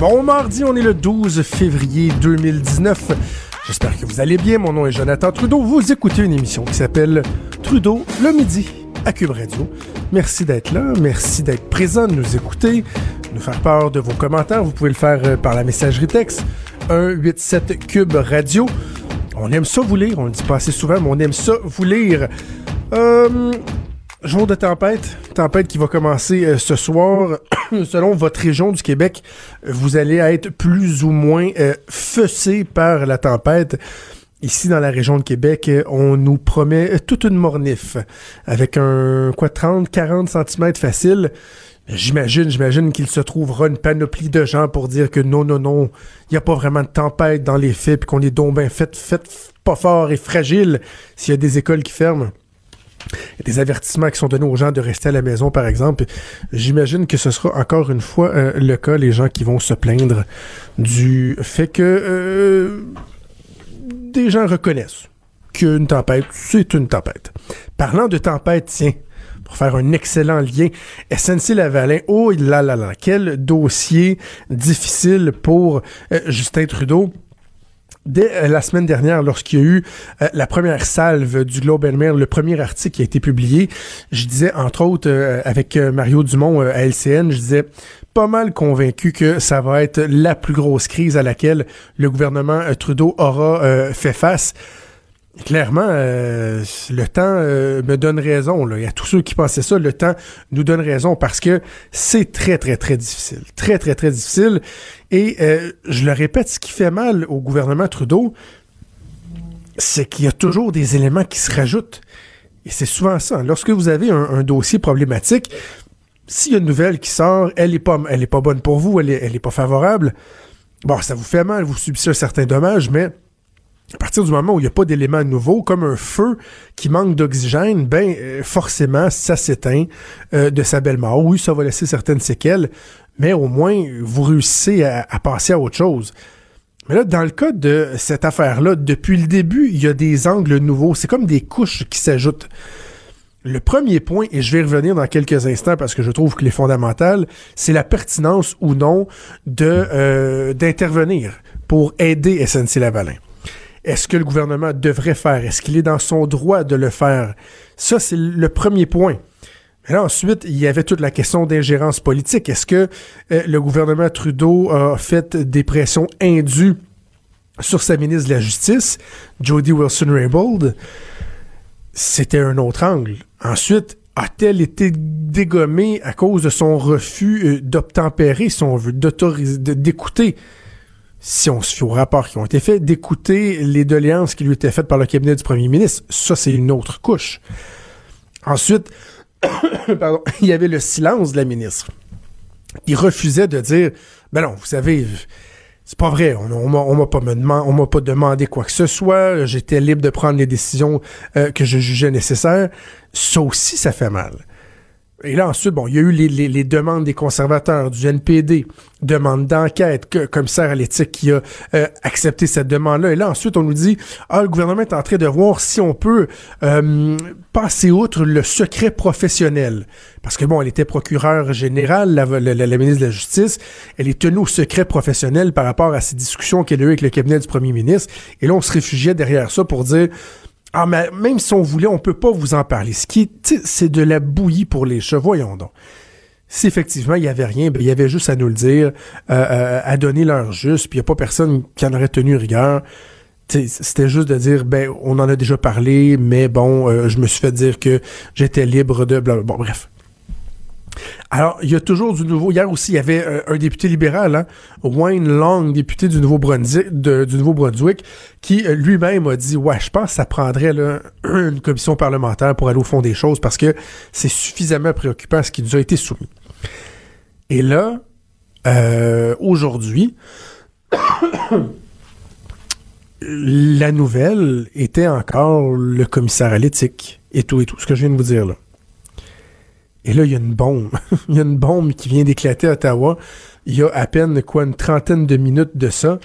Bon mardi, on est le 12 février 2019. J'espère que vous allez bien. Mon nom est Jonathan Trudeau. Vous écoutez une émission qui s'appelle Trudeau le midi à Cube Radio. Merci d'être là. Merci d'être présent, de nous écouter, de nous faire part de vos commentaires. Vous pouvez le faire euh, par la messagerie texte 187 Cube Radio. On aime ça vous lire. On le dit pas assez souvent, mais on aime ça vous lire. Euh, Jour de tempête, tempête qui va commencer euh, ce soir. Selon votre région du Québec, vous allez être plus ou moins euh, par la tempête. Ici, dans la région de Québec, euh, on nous promet toute une mornif avec un, quoi, 30, 40 cm facile. J'imagine, j'imagine qu'il se trouvera une panoplie de gens pour dire que non, non, non, il n'y a pas vraiment de tempête dans les faits, puis qu'on est donc bien fait, fait pas fort et fragile s'il y a des écoles qui ferment des avertissements qui sont donnés aux gens de rester à la maison, par exemple. J'imagine que ce sera encore une fois euh, le cas, les gens qui vont se plaindre du fait que euh, des gens reconnaissent qu'une tempête, c'est une tempête. Parlant de tempête, tiens, pour faire un excellent lien, SNC-Lavalin, oh là là là, quel dossier difficile pour euh, Justin Trudeau dès euh, la semaine dernière, lorsqu'il y a eu euh, la première salve du Globe and Mail, le premier article qui a été publié, je disais, entre autres, euh, avec Mario Dumont à LCN, je disais pas mal convaincu que ça va être la plus grosse crise à laquelle le gouvernement Trudeau aura fait face. Clairement, euh, le temps euh, me donne raison. Là. Il y a tous ceux qui pensaient ça, le temps nous donne raison parce que c'est très, très, très difficile. Très, très, très difficile. Et euh, je le répète, ce qui fait mal au gouvernement Trudeau, c'est qu'il y a toujours des éléments qui se rajoutent. Et c'est souvent ça. Lorsque vous avez un, dossier problématique, s'il y a une nouvelle qui sort, elle est pas, elle est pas bonne pour vous, elle est, elle est pas favorable. Bon, ça vous fait mal, vous subissez un certain dommage, mais à partir du moment où il n'y a pas d'éléments nouveaux, comme un feu qui manque d'oxygène, ben euh, forcément, ça s'éteint euh, de sa belle mort. Oui, ça va laisser certaines séquelles, mais au moins, vous réussissez à, passer à autre chose. Mais là, dans le cas de cette affaire-là, depuis le début, il y a des angles nouveaux. C'est comme des couches qui s'ajoutent. Le premier point, et je vais revenir dans quelques instants parce que je trouve qu'il est fondamental, c'est la pertinence ou non de euh, d'intervenir pour aider SNC-Lavalin. Est-ce que le gouvernement devrait faire? Est-ce qu'il est dans son droit de le faire? Ça, c'est le premier point. Mais là, ensuite, il y avait toute la question d'ingérence politique. Est-ce que euh, le gouvernement Trudeau a fait des pressions indues sur sa ministre de la Justice, Jody Wilson-Raybould? C'était un autre angle. Ensuite, a-t-elle été dégommée à cause de son refus euh, d'obtempérer, si on veut, d'écouter si on se fie aux rapports qui ont été faits, d'écouter les doléances qui lui étaient faites par le cabinet du premier ministre. Ça, c'est une autre couche. Ensuite, pardon, il y avait le silence de la ministre. Il refusait de dire, ben non, vous savez, c'est pas vrai, on, m'a pas, on m'a pas demandé quoi que ce soit, j'étais libre de prendre les décisions euh, que je jugeais nécessaires. Ça aussi, ça fait mal. Et là, ensuite, bon, il y a eu les, demandes des conservateurs, du NPD, demande d'enquête, commissaire à l'éthique qui a euh, accepté cette demande-là. Et là, ensuite, on nous dit, ah, le gouvernement est en train de voir si on peut euh, passer outre le secret professionnel. Parce que, bon, elle était procureure générale, la, la, ministre de la Justice. Elle est tenue au secret professionnel par rapport à ces discussions qu'elle a eues avec le cabinet du premier ministre. Et là, on se réfugiait derrière ça pour dire, ah, mais même si on voulait, on peut pas vous en parler. Ce qui c'est de la bouillie pour les chevaux, voyons donc. Si effectivement il y avait rien, ben, il y avait juste à nous le dire, euh, euh, à donner l'heure juste, puis il n'y a pas personne qui en aurait tenu rigueur. C'était juste de dire, ben, on en a déjà parlé, mais bon, euh, je me suis fait dire que j'étais libre de... Bon, bref. Alors, il y a toujours du nouveau. Hier aussi, il y avait euh, un député libéral, hein, Wayne Long, député du Nouveau-Brunswick, du Nouveau-Brunswick, qui euh, lui-même a dit, ouais, je pense que ça prendrait une commission parlementaire pour aller au fond des choses parce que c'est suffisamment préoccupant ce qui nous a été soumis. Et là, euh, aujourd'hui, la nouvelle était encore le commissaire à l'éthique et tout et tout, ce que je viens de vous dire là. Et là, il y a une bombe. il y a une bombe qui vient d'éclater à Ottawa. Il y a à peine, quoi, une trentaine de minutes de ça.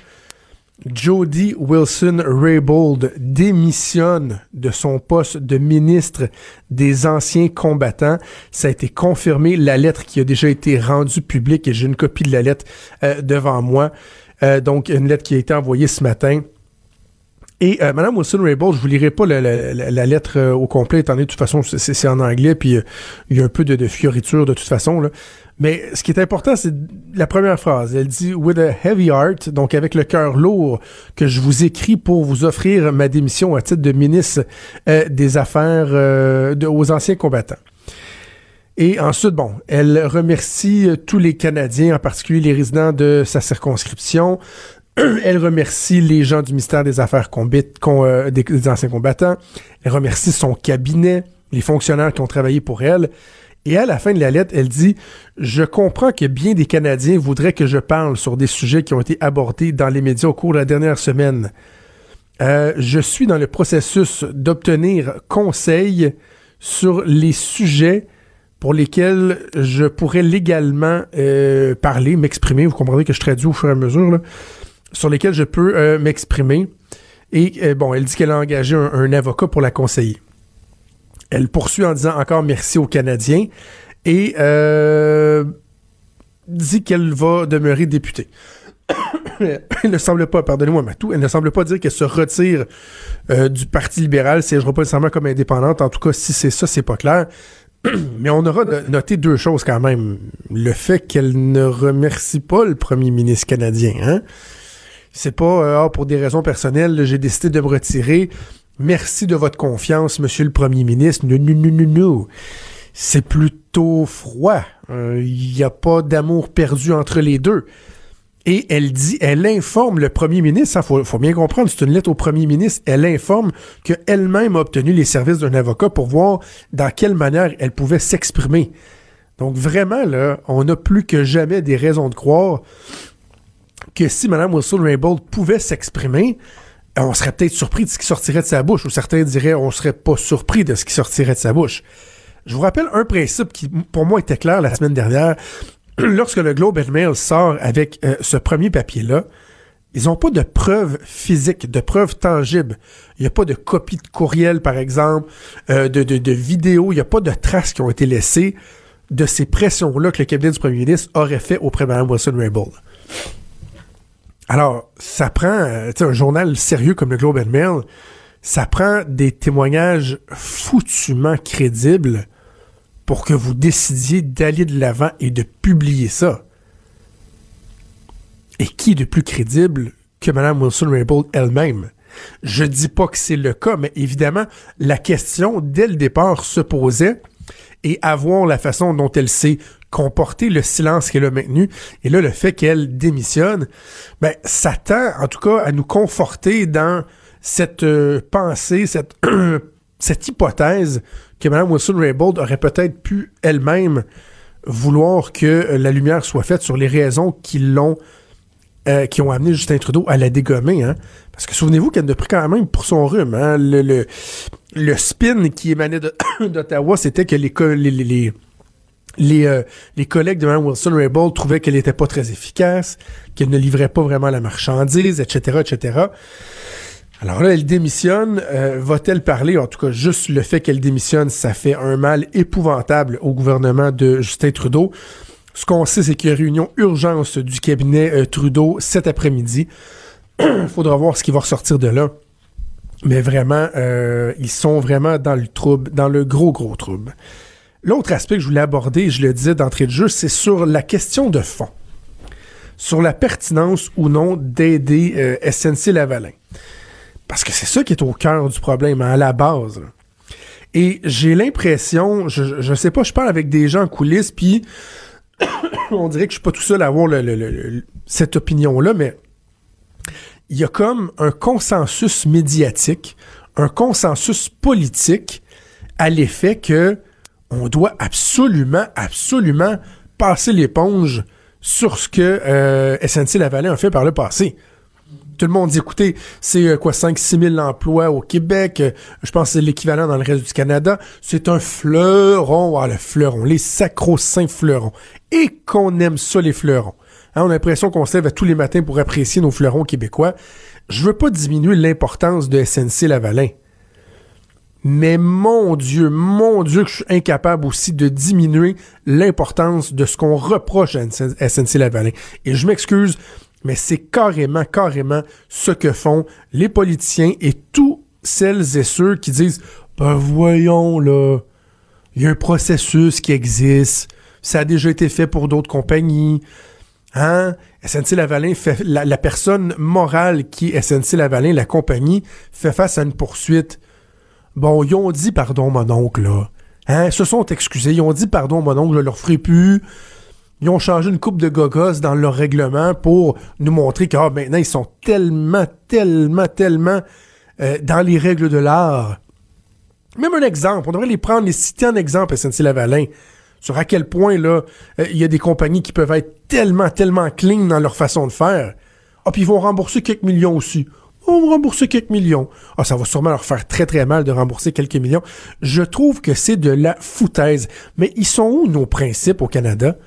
Jody Wilson-Raybould démissionne de son poste de ministre des anciens combattants. Ça a été confirmé, la lettre qui a déjà été rendue publique, et j'ai une copie de la lettre euh, devant moi. Euh, donc, une lettre qui a été envoyée ce matin. Et euh, Madame Wilson-Raybould, je vous lirai pas la, lettre au complet, étant donné de toute façon c'est en anglais, puis il y a un peu de, de fioriture de toute façon. Là. Mais ce qui est important, c'est la première phrase. Elle dit With a heavy heart, donc avec le cœur lourd, que je vous écris pour vous offrir ma démission à titre de ministre euh, des Affaires euh, aux anciens combattants. Et ensuite, bon, elle remercie tous les Canadiens, en particulier les résidents de sa circonscription. Elle remercie les gens du ministère des Affaires euh, des anciens combattants. Elle remercie son cabinet, les fonctionnaires qui ont travaillé pour elle. Et à la fin de la lettre, elle dit Je comprends que bien des Canadiens voudraient que je parle sur des sujets qui ont été abordés dans les médias au cours de la dernière semaine. Euh, je suis dans le processus d'obtenir conseil sur les sujets pour lesquels je pourrais légalement euh, parler, m'exprimer. Vous comprendrez que je traduis au fur et à mesure, sur lesquels je peux euh, m'exprimer. Et bon, elle dit qu'elle a engagé un avocat pour la conseiller. Elle poursuit en disant encore merci aux Canadiens et euh, dit qu'elle va demeurer députée. elle ne semble pas, pardonnez-moi Matou, elle ne semble pas dire qu'elle se retire euh, du Parti libéral, siégera pas nécessairement comme indépendante. En tout cas, si c'est ça, c'est pas clair. Mais on aura noté deux choses quand même. Le fait qu'elle ne remercie pas le premier ministre canadien, hein? C'est pas euh, ah, pour des raisons personnelles, j'ai décidé de me retirer. Merci de votre confiance, Monsieur le Premier ministre. Non, non, non, non, non. C'est plutôt froid. Il euh, n'y a pas d'amour perdu entre les deux. Et elle dit, elle informe le premier ministre, ça faut, faut bien comprendre, c'est une lettre au premier ministre, elle informe qu'elle-même a obtenu les services d'un avocat pour voir dans quelle manière elle pouvait s'exprimer. Donc vraiment, là, on n'a plus que jamais des raisons de croire que si Mme Wilson-Raybould pouvait s'exprimer, on serait peut-être surpris de ce qui sortirait de sa bouche, ou certains diraient on serait pas surpris de ce qui sortirait de sa bouche. Je vous rappelle un principe qui, pour moi, était clair la semaine dernière. Lorsque le Globe and Mail sort avec euh, ce premier papier-là, ils n'ont pas de preuves physiques, de preuves tangibles. Il n'y a pas de copie de courriel, par exemple, euh, de, de, vidéos. Il n'y a pas de traces qui ont été laissées de ces pressions-là que le cabinet du premier ministre aurait fait auprès de Mme Wilson-Raybould. Alors, ça prend, euh, un journal sérieux comme le Globe and Mail, ça prend des témoignages foutument crédibles pour que vous décidiez d'aller de l'avant et de publier ça. Et qui est de plus crédible que Mme Wilson-Raybould elle-même? Je dis pas que c'est le cas, mais évidemment, la question, dès le départ, se posait et avoir la façon dont elle s'est comporter le silence qu'elle a maintenu. Et là, le fait qu'elle démissionne, ben, ça tend, en tout cas, à nous conforter dans cette euh, pensée, cette, cette hypothèse que Mme Wilson-Raybould aurait peut-être pu elle-même vouloir que la lumière soit faite sur les raisons qui l'ont euh, qui ont amené Justin Trudeau à la dégommer. Hein? Parce que souvenez-vous qu'elle a pris quand même pour son rhume. Hein? Le, le, spin qui émanait d'Ottawa, c'était que les, les, les, euh, les collègues de Mme Wilson-Raybould trouvaient qu'elle n'était pas très efficace, qu'elle ne livrait pas vraiment la marchandise, etc., etc. Alors là, elle démissionne. Euh, va-t-elle parler? En tout cas, juste le fait qu'elle démissionne, ça fait un mal épouvantable au gouvernement de Justin Trudeau. Ce qu'on sait, c'est qu'il y a réunion urgence du cabinet euh, Trudeau cet après-midi. Il faudra voir ce qui va ressortir de là. Mais vraiment, ils sont vraiment dans le trouble, dans le gros, gros trouble. L'autre aspect que je voulais aborder, je le disais d'entrée de jeu, c'est sur la question de fond. Sur la pertinence ou non d'aider euh, SNC Lavalin. Parce que c'est ça qui est au cœur du problème, à la base. Et j'ai l'impression, je, ne sais pas, je parle avec des gens en coulisses, puis on dirait que je suis pas tout seul à avoir cette opinion-là, mais il y a comme un consensus médiatique, un consensus politique à l'effet que on doit absolument, absolument passer l'éponge sur ce que euh, SNC Lavalin a fait par le passé. Tout le monde dit, écoutez, c'est euh, quoi, 5-6 000 emplois au Québec, euh, je pense que c'est l'équivalent dans le reste du Canada. C'est un fleuron, ah, le fleuron, les sacro-saints fleurons. Et qu'on aime ça, les fleurons. Hein, on a l'impression qu'on se lève tous les matins pour apprécier nos fleurons québécois. Je veux pas diminuer l'importance de SNC Lavalin. Mais mon Dieu, mon Dieu, que je suis incapable aussi de diminuer l'importance de ce qu'on reproche à SNC Lavalin. Et je m'excuse, mais c'est carrément, carrément ce que font les politiciens et tous celles et ceux qui disent Ben voyons là, il y a un processus qui existe, ça a déjà été fait pour d'autres compagnies. Hein? SNC Lavalin fait la, la personne morale qui est SNC Lavalin, la compagnie, fait face à une poursuite Bon, ils ont dit pardon, mon oncle, là. Hein? se sont excusés. Ils ont dit pardon, mon oncle, je leur ferai plus. Ils ont changé une coupe de gogos dans leur règlement pour nous montrer que ah, maintenant, ils sont tellement, tellement, tellement euh, dans les règles de l'art. Même un exemple, on devrait les prendre, les citer en exemple, SNC-Lavalin, sur à quel point, là, euh, il y a des compagnies qui peuvent être tellement, tellement clean dans leur façon de faire. Ah, puis ils vont rembourser quelques millions aussi on va rembourser quelques millions. Ah, ça va sûrement leur faire très très mal de rembourser quelques millions. Je trouve que c'est de la foutaise. Mais ils sont où nos principes au Canada?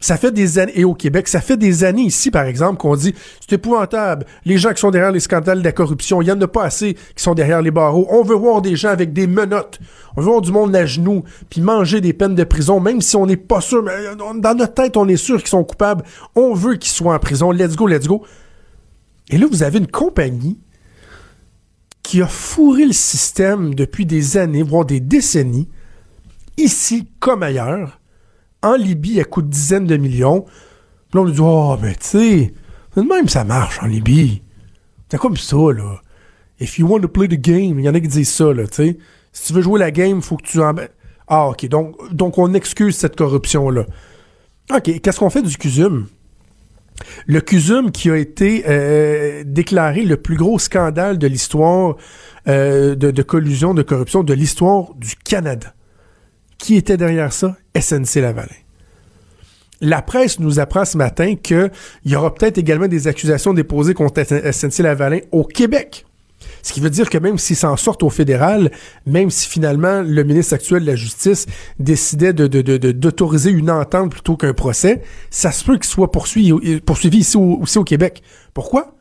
Ça fait des années, et au Québec, ça fait des années ici, par exemple, qu'on dit c'est épouvantable. Les gens qui sont derrière les scandales de la corruption, il y en a pas assez qui sont derrière les barreaux. On veut voir des gens avec des menottes. On veut voir du monde à genoux, puis manger des peines de prison, même si on n'est pas sûr. Mais dans notre tête, on est sûr qu'ils sont coupables. On veut qu'ils soient en prison. Let's go, let's go. Et là, vous avez une compagnie qui a fourré le système depuis des années, voire des décennies, ici comme ailleurs. En Libye, elle coûte dizaines de millions. Puis là, on lui dit Oh, ben, tu sais, de même ça marche en Libye. C'est comme ça, là. If you want to play the game, il y en a qui disent ça, là, tu sais. Si tu veux jouer la game, faut que tu. Ah, ok. Donc, donc on excuse cette corruption-là. OK. Qu'est-ce qu'on fait du CUSUM? Le CUSUM qui a été euh, déclaré le plus gros scandale de l'histoire euh, de, collusion, de corruption de l'histoire du Canada. Qui était derrière ça? SNC Lavalin. La presse nous apprend ce matin qu'il y aura peut-être également des accusations déposées contre SNC Lavalin au Québec. Ce qui veut dire que même s'ils s'en sortent au fédéral, même si finalement le ministre actuel de la Justice décidait d'autoriser de, une entente plutôt qu'un procès, ça se peut qu'il soit poursuivi, poursuivi ici au, aussi au Québec. Pourquoi?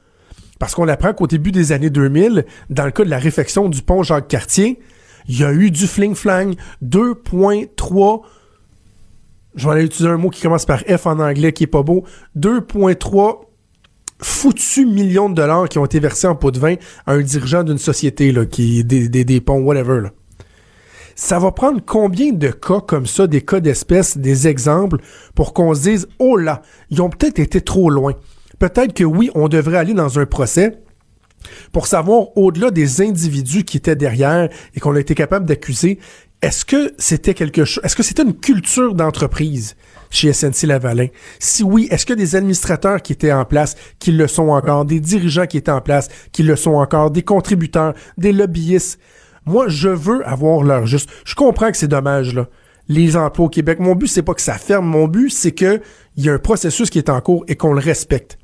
Parce qu'on apprend qu'au début des années 2000, dans le cas de la réfection du pont Jacques-Cartier, il y a eu du fling-flang, 2.3 je vais aller utiliser un mot qui commence par F en anglais qui est pas beau, 2.3 foutus millions de dollars qui ont été versés en pot de vin à un dirigeant d'une société, là, qui des, des, ponts, whatever. Là. Ça va prendre combien de cas comme ça, des cas d'espèces, des exemples, pour qu'on se dise, oh là, ils ont peut-être été trop loin. Peut-être que oui, on devrait aller dans un procès pour savoir, au-delà des individus qui étaient derrière et qu'on a été capable d'accuser, est-ce que c'était quelque chose, est-ce que c'était une culture d'entreprise? Chez SNC Lavalin? Si oui, est-ce que des administrateurs qui étaient en place, qui le sont encore, des dirigeants qui étaient en place, qui le sont encore, des contributeurs, des lobbyistes? Moi, je veux avoir leur juste. Je comprends que c'est dommage, là. Les emplois au Québec. Mon but, c'est pas que ça ferme. Mon but, c'est que il y a un processus qui est en cours et qu'on le respecte.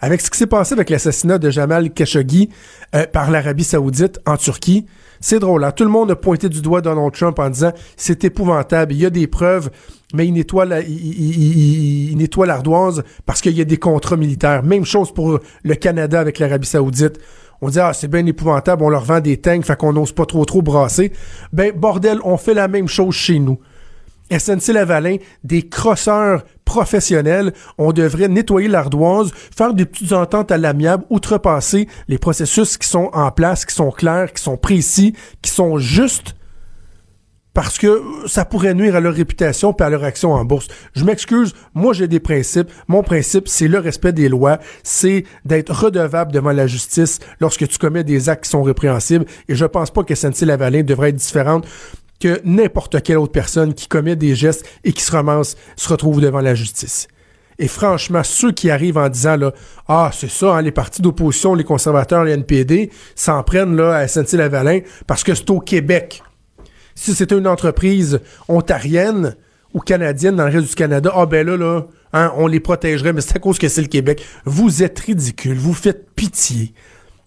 Avec ce qui s'est passé avec l'assassinat de Jamal Khashoggi euh, par l'Arabie Saoudite en Turquie, c'est drôle. Hein? Tout le monde a pointé du doigt Donald Trump en disant c'est épouvantable. Il y a des preuves mais il nettoie, la, il, nettoie l'ardoise parce qu'il y a des contrats militaires. Même chose pour le Canada avec l'Arabie Saoudite. On dit, ah, c'est bien épouvantable, on leur vend des tanks, fait qu'on n'ose pas trop trop brasser. Ben, bordel, on fait la même chose chez nous. SNC Lavalin, des crosseurs professionnels, on devrait nettoyer l'ardoise, faire des petites ententes à l'amiable, outrepasser les processus qui sont en place, qui sont clairs, qui sont précis, qui sont justes parce que ça pourrait nuire à leur réputation et à leur action en bourse. Je m'excuse, moi j'ai des principes. Mon principe, c'est le respect des lois, c'est d'être redevable devant la justice lorsque tu commets des actes qui sont répréhensibles. Et je pense pas que SNC-Lavalin devrait être différente que n'importe quelle autre personne qui commet des gestes et qui se ramasse, se retrouve devant la justice. Et franchement, ceux qui arrivent en disant là, ah, c'est ça, hein, les partis d'opposition, les conservateurs, les NPD, s'en prennent là à SNC-Lavalin parce que c'est au Québec si c'était une entreprise ontarienne ou canadienne dans le reste du Canada, ah ben là, là, hein, on les protégerait, mais c'est à cause que c'est le Québec. Vous êtes ridicule, vous faites pitié.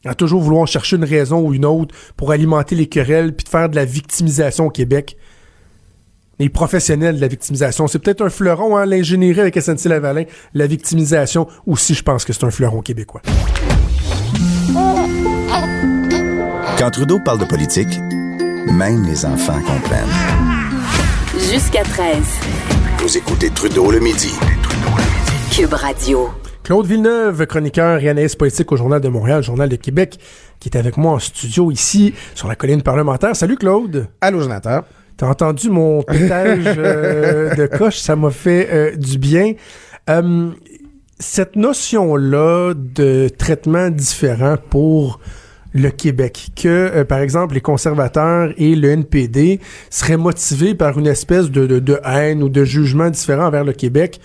À toujours vouloir chercher une raison ou une autre pour alimenter les querelles puis de faire de la victimisation au Québec. les professionnels de la victimisation. C'est peut-être un fleuron, hein, l'ingénierie avec SNC-Lavalin, la victimisation aussi, je pense que c'est un fleuron québécois. Quand Trudeau parle de politique, même les enfants comprennent. Jusqu'à 13. Vous écoutez Trudeau le midi. Cube Radio. Claude Villeneuve, chroniqueur et analyste politique au Journal de Montréal, Journal de Québec, qui est avec moi en studio ici, sur la colline parlementaire. Salut Claude. Allô Jonathan. T'as entendu mon pétage euh, de coche, ça m'a fait euh, du bien. Euh, cette notion-là de traitement différent pour le Québec, que par exemple les conservateurs et le NPD seraient motivés par une espèce de, de, de haine ou de jugement différent envers le Québec,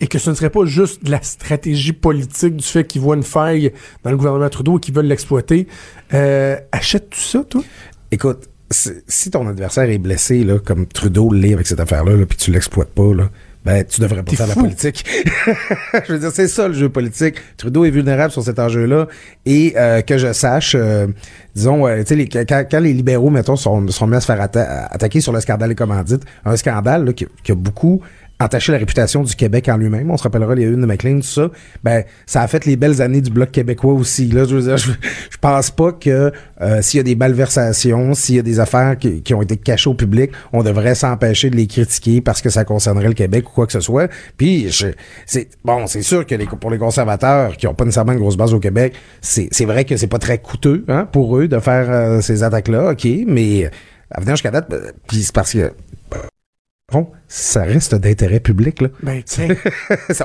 et que ce ne serait pas juste de la stratégie politique du fait qu'ils voient une faille dans le gouvernement Trudeau et qu'ils veulent l'exploiter. Euh, Achètes-tu ça, toi? Écoute, si ton adversaire est blessé, là, comme Trudeau l'est avec cette affaire-là, là, puis tu l'exploites pas, là, ben, tu devrais pas faire la politique. je veux dire, c'est ça le jeu politique. Trudeau est vulnérable sur cet enjeu-là. Et euh, que je sache, euh, disons, euh, tu sais, quand, quand, les libéraux, mettons, sont, sont mis à se faire attaquer sur le scandale des commandites, un scandale là, qui, qui, a beaucoup entacher la réputation du Québec en lui-même. On se rappellera les unes de McLean, tout ça. Ben, ça a fait les belles années du Bloc québécois aussi. Là, je veux dire, je, pense pas que euh, s'il y a des malversations, s'il y a des affaires qui, qui, ont été cachées au public, on devrait s'empêcher de les critiquer parce que ça concernerait le Québec ou quoi que ce soit. Puis, c'est bon, c'est sûr que les, pour les conservateurs qui ont pas nécessairement une grosse base au Québec, c'est vrai que c'est pas très coûteux hein, pour eux de faire euh, ces attaques-là, ok, mais à venir jusqu'à date, ben, puis c'est parce que Ça reste d'intérêt public, là. Ben, tiens.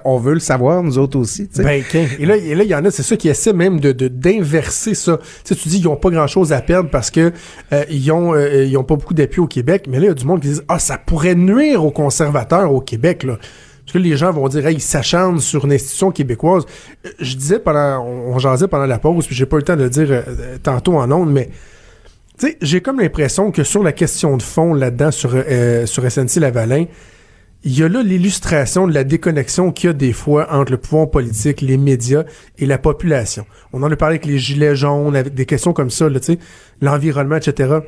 On veut le savoir, nous autres aussi. Ben, tiens. Et là, il y en a, c'est ça qui essaient même de, d'inverser ça. Tu dis qu'ils ont pas grand chose à perdre parce que euh, ils ont, euh, ils ont pas beaucoup d'appui au Québec. Mais là, il y a du monde qui dit, ah, ça pourrait nuire aux conservateurs au Québec, là. Parce que les gens vont dire, hey, ils s'acharnent sur une institution québécoise. Euh, je disais pendant, on, jasait pendant la pause, puis j'ai pas eu le temps de le dire tantôt en ondes, mais j'ai comme l'impression que sur la question de fond là-dedans, sur, euh, sur SNC-Lavalin, il y a là l'illustration de la déconnexion qu'il y a des fois entre le pouvoir politique, les médias et la population. On en a parlé avec les gilets jaunes, avec des questions comme ça, l'environnement, etc.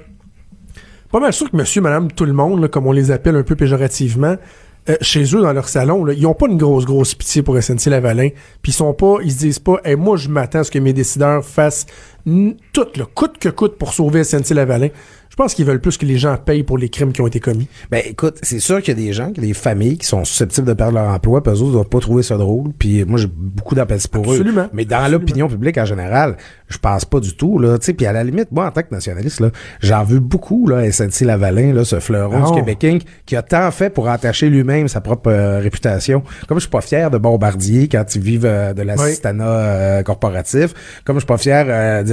Pas mal sûr que monsieur, madame, tout le monde, comme on les appelle un peu péjorativement, euh, chez eux dans leur salon, ils ont pas une grosse grosse pitié pour SNC Lavalin, puis ils sont pas, ils se disent pas, hey, moi je m'attends à ce que mes décideurs fassent tout, le coûte que coûte pour sauver SNC Lavalin. Je pense qu'ils veulent plus que les gens payent pour les crimes qui ont été commis. Ben écoute, c'est sûr qu'il y a des gens, qu'il y a des familles qui sont susceptibles de perdre leur emploi, puis eux autres doivent pas trouver ça drôle. Puis moi j'ai beaucoup d'appétit pour Absolument. eux. Mais dans l'opinion publique en général, je pense pas du tout là. Puis à la limite, moi en tant que nationaliste là, j'en veux beaucoup là, SNC Lavalin là, ce fleuron du Québec qui a tant fait pour entacher lui-même sa propre euh, réputation. Comme je suis pas fier de Bombardier quand ils vivent euh, de l'assistanat euh, corporatif, comme je suis pas fier de,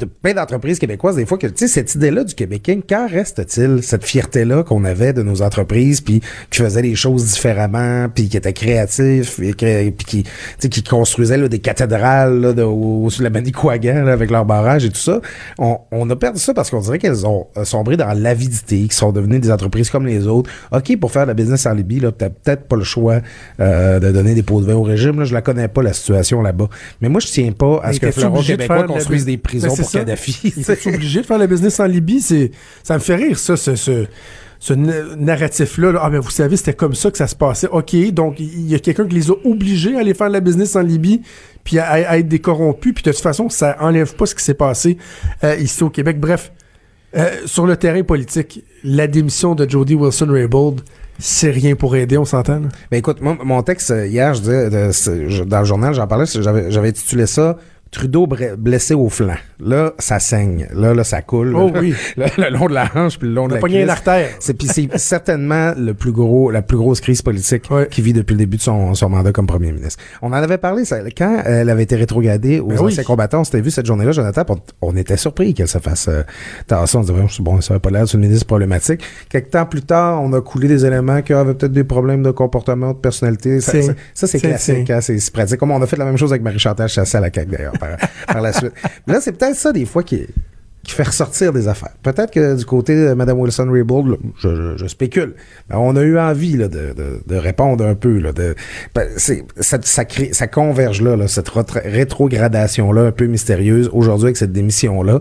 de plein d'entreprises québécoises, des fois, que, tu sais, cette idée-là du Québécois, quand reste-t-il cette fierté-là qu'on avait de nos entreprises, puis qui faisaient les choses différemment, puis qui étaient créatifs, et puis qui, qui construisaient là, des cathédrales là, de, au, sur la Manicouagan là, avec leurs barrages et tout ça. On, on a perdu ça parce qu'on dirait qu'elles ont sombré dans l'avidité, qui sont devenues des entreprises comme les autres. OK, pour faire de la business en Libye, là, t'as peut-être pas le choix euh, de donner des pots de vin au régime. Là, je la connais pas, la situation là-bas. Mais moi, je tiens pas à ce que le québécois construise des prisons pour Kadhafi. Il obligé de faire la business en Libye. C'est, ça me fait rire, ça, ce, ce, narratif-là. Ah, mais vous savez, c'était comme ça que ça se passait. OK, donc il y a quelqu'un qui les a obligés à aller faire la business en Libye, puis à, être des corrompus. Puis de toute façon, ça enlève pas ce qui s'est passé euh, ici au Québec. Bref, euh, sur le terrain politique, la démission de Jody Wilson-Raybould, c'est rien pour aider, on s'entend? Ben écoute, mon texte euh, hier, je disais, dans le journal, j'en parlais, j'avais, j'avais intitulé ça Trudeau blessé au flanc. Là, ça saigne. Là, là, ça coule. Oh oui. le long de la hanche puis le long de la cuisse. l'artère. C'est puis c'est certainement le plus gros, la plus grosse crise politique qui vit depuis le début de son, son mandat comme premier ministre. On en avait parlé ça, quand elle avait été rétrogradée aux ben anciens combattants. On s'était vu cette journée-là, Jonathan. On, était surpris qu'elle se fasse euh, tasser. On se disait bon, ça va pas l'air d'une ministre problématique. Quelques temps plus tard, on a coulé des éléments qui avaient peut-être des problèmes de comportement, de personnalité. Ça, ça, c'est classique. Hein, c'est pratique. Comme on a fait la même chose avec Marie Chantal Chassé à la CAQ d'ailleurs par, la suite. Mais là, c'est peut-être ça des fois qui, fait ressortir des affaires. Peut-être que du côté de Mme Wilson-Raybould, je, je, spécule, on a eu envie de, répondre un peu. Là, de, ben, ça, converge là, là cette rétrogradation-là un peu mystérieuse. Aujourd'hui, avec cette démission-là,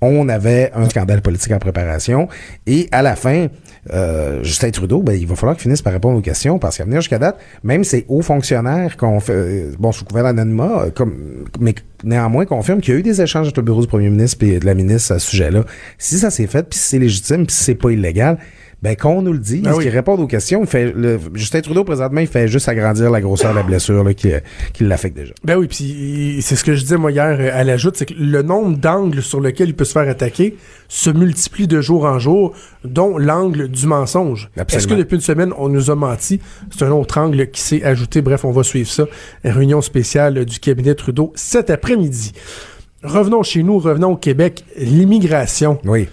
on avait un scandale politique en préparation. Et à la fin, euh, Justin Trudeau, ben, il va falloir qu'il finisse par répondre aux questions parce qu'à venir jusqu'à date, même ces hauts fonctionnaires qu'on fait, euh, bon, sous couvert d'anonymat, euh, comme, mais néanmoins confirment qu'il y a eu des échanges entre le bureau du premier ministre et de la ministre à ce sujet-là. Si ça s'est fait, puis si c'est légitime, puis si c'est pas illégal, ben qu'on nous le dit, Ben oui. qu'il réponde aux questions. Il fait, le, Justin Trudeau, présentement, il fait juste agrandir la grosseur de la blessure là, qui, qui l'affecte déjà. Ben oui, puis c'est ce que je disais moi hier euh, à l'ajoute, c'est que le nombre d'angles sur lequel il peut se faire attaquer se multiplie de jour en jour, dont l'angle du mensonge. Est-ce que depuis une semaine, on nous a menti? C'est un autre angle qui s'est ajouté. Bref, on va suivre ça. Réunion spéciale du cabinet Trudeau cet après-midi. Revenons chez nous, revenons au Québec. L'immigration. Oui.